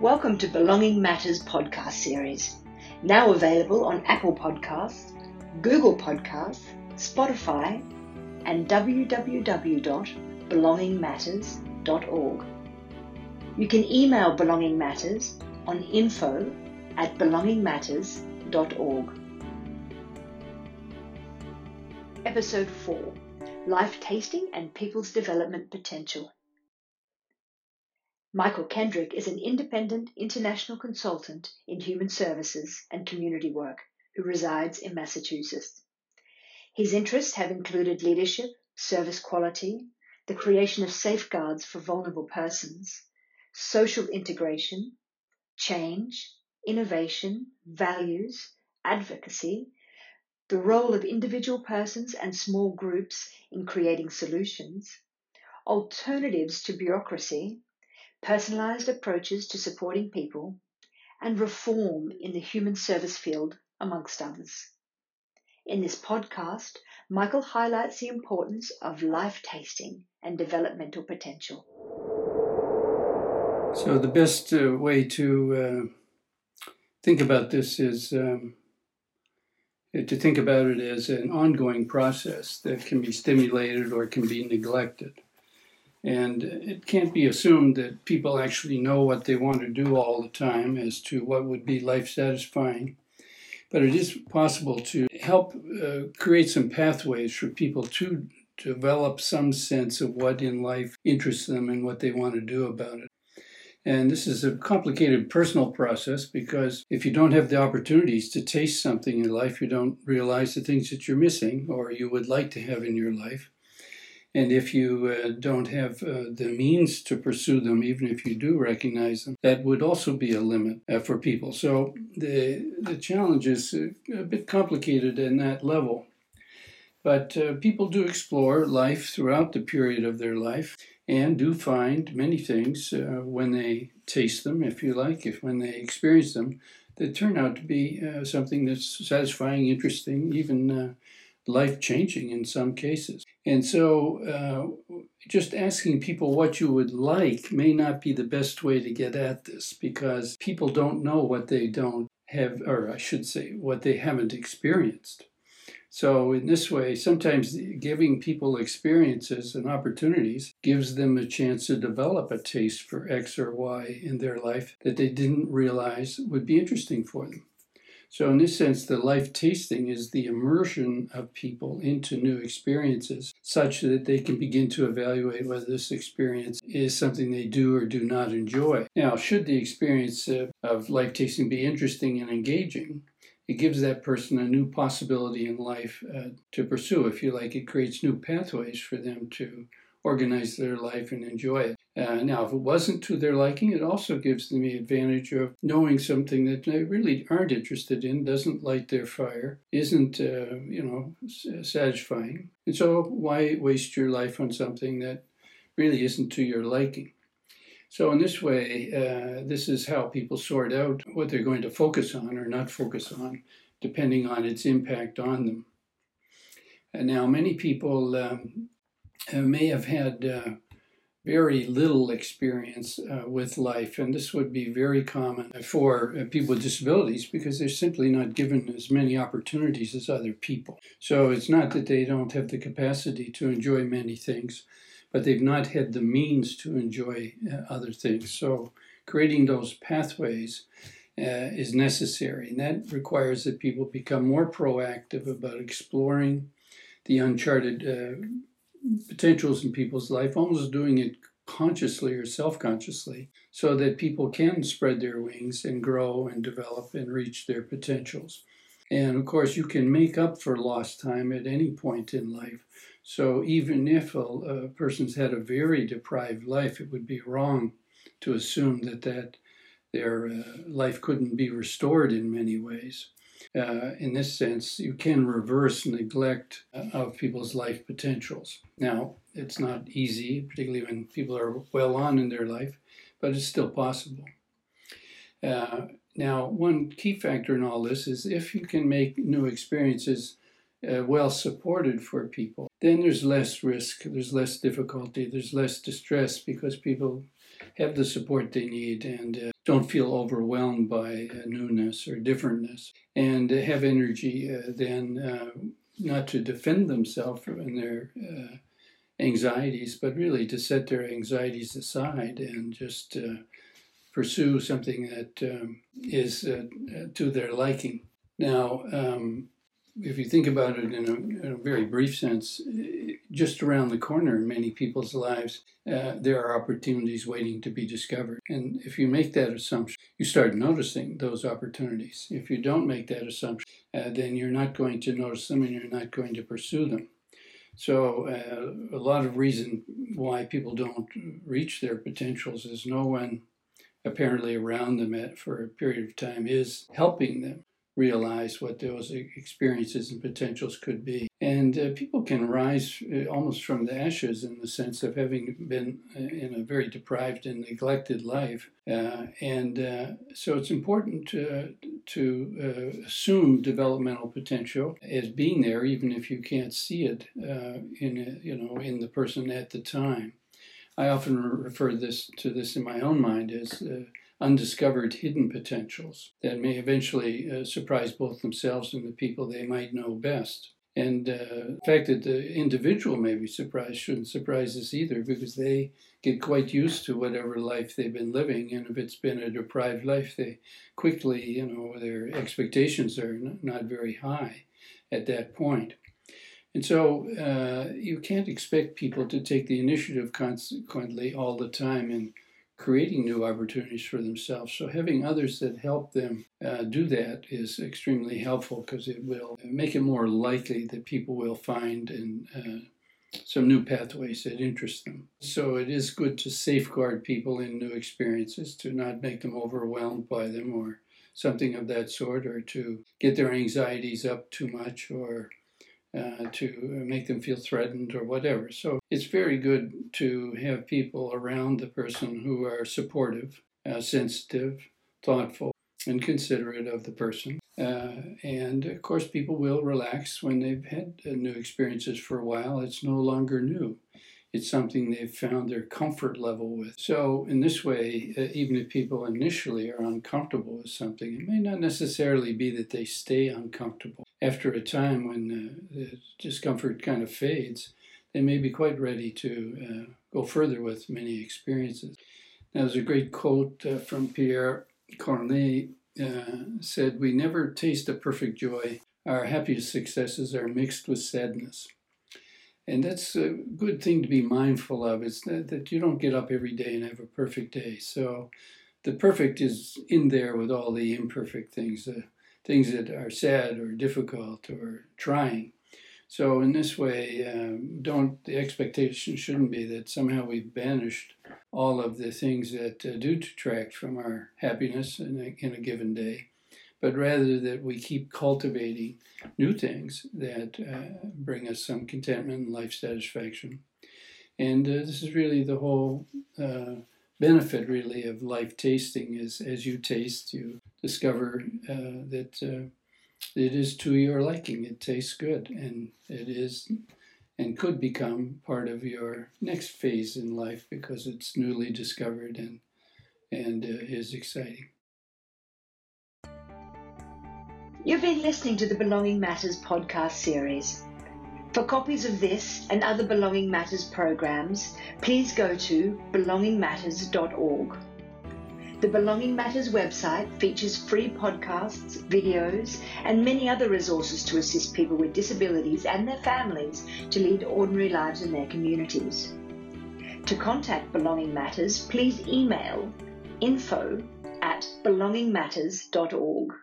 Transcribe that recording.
Welcome to Belonging Matters podcast series, now available on Apple Podcasts, Google Podcasts, Spotify, and www.belongingmatters.org. You can email Belonging Matters on info at belongingmatters.org. Episode 4 Life Tasting and People's Development Potential. Michael Kendrick is an independent international consultant in human services and community work who resides in Massachusetts. His interests have included leadership, service quality, the creation of safeguards for vulnerable persons, social integration, change, innovation, values, advocacy, the role of individual persons and small groups in creating solutions, alternatives to bureaucracy, personalized approaches to supporting people, and reform in the human service field, amongst others. In this podcast, Michael highlights the importance of life tasting and developmental potential. So, the best uh, way to uh, think about this is um, to think about it as an ongoing process that can be stimulated or can be neglected. And it can't be assumed that people actually know what they want to do all the time as to what would be life satisfying. But it is possible to help uh, create some pathways for people to develop some sense of what in life interests them and what they want to do about it. And this is a complicated personal process because if you don't have the opportunities to taste something in life, you don't realize the things that you're missing or you would like to have in your life. And if you uh, don't have uh, the means to pursue them, even if you do recognize them, that would also be a limit uh, for people. So the, the challenge is uh, a bit complicated in that level. But uh, people do explore life throughout the period of their life and do find many things uh, when they taste them, if you like, if when they experience them, that turn out to be something that's satisfying, interesting, even life changing in some cases. And so, uh, just asking people what you would like may not be the best way to get at this because people don't know what they don't have, or I should say, what they haven't experienced. So, in this way, sometimes giving people experiences and opportunities gives them a chance to develop a taste for X or Y in their life that they didn't realize would be interesting for them. So, in this sense, the life tasting is the immersion of people into new experiences such that they can begin to evaluate whether this experience is something they do or do not enjoy. Now, should the experience of life tasting be interesting and engaging, it gives that person a new possibility in life uh, to pursue. If you like, it creates new pathways for them to organize their life and enjoy it. Uh, now, if it wasn't to their liking, it also gives them the advantage of knowing something that they really aren't interested in, doesn't light their fire, isn't, uh, you know, satisfying. And so, why waste your life on something that really isn't to your liking? So, in this way, uh, this is how people sort out what they're going to focus on or not focus on, depending on its impact on them. And now, many people um, uh, may have had uh, very little experience uh, with life, and this would be very common for uh, people with disabilities because they're simply not given as many opportunities as other people. So it's not that they don't have the capacity to enjoy many things, but they've not had the means to enjoy uh, other things. So creating those pathways uh, is necessary, and that requires that people become more proactive about exploring the uncharted potentials in people's life, almost doing it consciously or self consciously, so that people can spread their wings and grow and develop and reach their potentials. And of course, you can make up for lost time at any point in life. So even if a, a person's had a very deprived life, it would be wrong to assume that that their uh, life couldn't be restored in many ways uh, in this sense, you can reverse neglect uh, of people's life potentials. Now, it's not easy, particularly when people are well on in their life, but it's still possible. Uh, now, one key factor in all this is if you can make new experiences uh, well supported for people, then there's less risk, there's less difficulty, there's less distress because people have the support they need and uh, don't feel overwhelmed by uh, newness or differentness and have energy uh, then uh, not to defend themselves in their uh, anxieties, but really to set their anxieties aside and just pursue something that um, is to their liking. Now, um, if you think about it in a, in a, very brief sense, just around the corner in many people's lives, uh, there are opportunities waiting to be discovered. And if you make that assumption, you start noticing those opportunities. If you don't make that assumption, uh, then you're not going to notice them and you're not going to pursue them. So, uh, a lot of reason why people don't reach their potentials is no one apparently around them at, for a period of time is helping them realize what those experiences and potentials could be. And uh, people can rise uh, almost from the ashes in the sense of having been uh, in a very deprived and neglected life. Uh, and uh, so it's important to, to uh, assume developmental potential as being there, even if you can't see it in, you know, in the person at the time. I often refer this to this in my own mind as undiscovered hidden potentials that may eventually uh, surprise both themselves and the people they might know best. And uh, the fact that the individual may be surprised shouldn't surprise us either because they get quite used to whatever life they've been living. And if it's been a deprived life, they quickly, you know, their expectations are not very high at that point. And so uh, you can't expect people to take the initiative consequently all the time and creating new opportunities for themselves. So having others that help them uh, do that is extremely helpful because it will make it more likely that people will find and uh, some new pathways that interest them. So it is good to safeguard people in new experiences, to not make them overwhelmed by them or something of that sort, or to get their anxieties up too much or uh, to make them feel threatened or whatever. So it's very good to have people around the person who are supportive, uh, sensitive, thoughtful, and considerate of the person. Uh, and of course, people will relax when they've had new experiences for a while. It's no longer new. It's something they've found their comfort level with. So, in this way, uh, even if people initially are uncomfortable with something, it may not necessarily be that they stay uncomfortable after a time when uh, the discomfort kind of fades, they may be quite ready to uh, go further with many experiences. Now, there's a great quote uh, from Pierre Corneille uh, said, "We never taste a perfect joy. Our happiest successes are mixed with sadness." And that's a good thing to be mindful of. It's that, that you don't get up every day and have a perfect day. So the perfect is in there with all the imperfect things. the things that are sad or difficult or trying. So in this way, um, don't the expectation shouldn't be that somehow we've banished all of the things that uh, do detract from our happiness in a, in a given day, but rather that we keep cultivating new things that uh, bring us some contentment and life satisfaction. And uh, this is really the whole uh, benefit really of life tasting is as you taste you discover uh, that uh, it is to your liking it tastes good and it is and could become part of your next phase in life because it's newly discovered and and uh, is exciting You've been listening to the Belonging Matters podcast series. For copies of this and other Belonging Matters programs, please go to belongingmatters.org. The Belonging Matters website features free podcasts, videos, and many other resources to assist people with disabilities and their families to lead ordinary lives in their communities. To contact Belonging Matters, please email info at belongingmatters.org.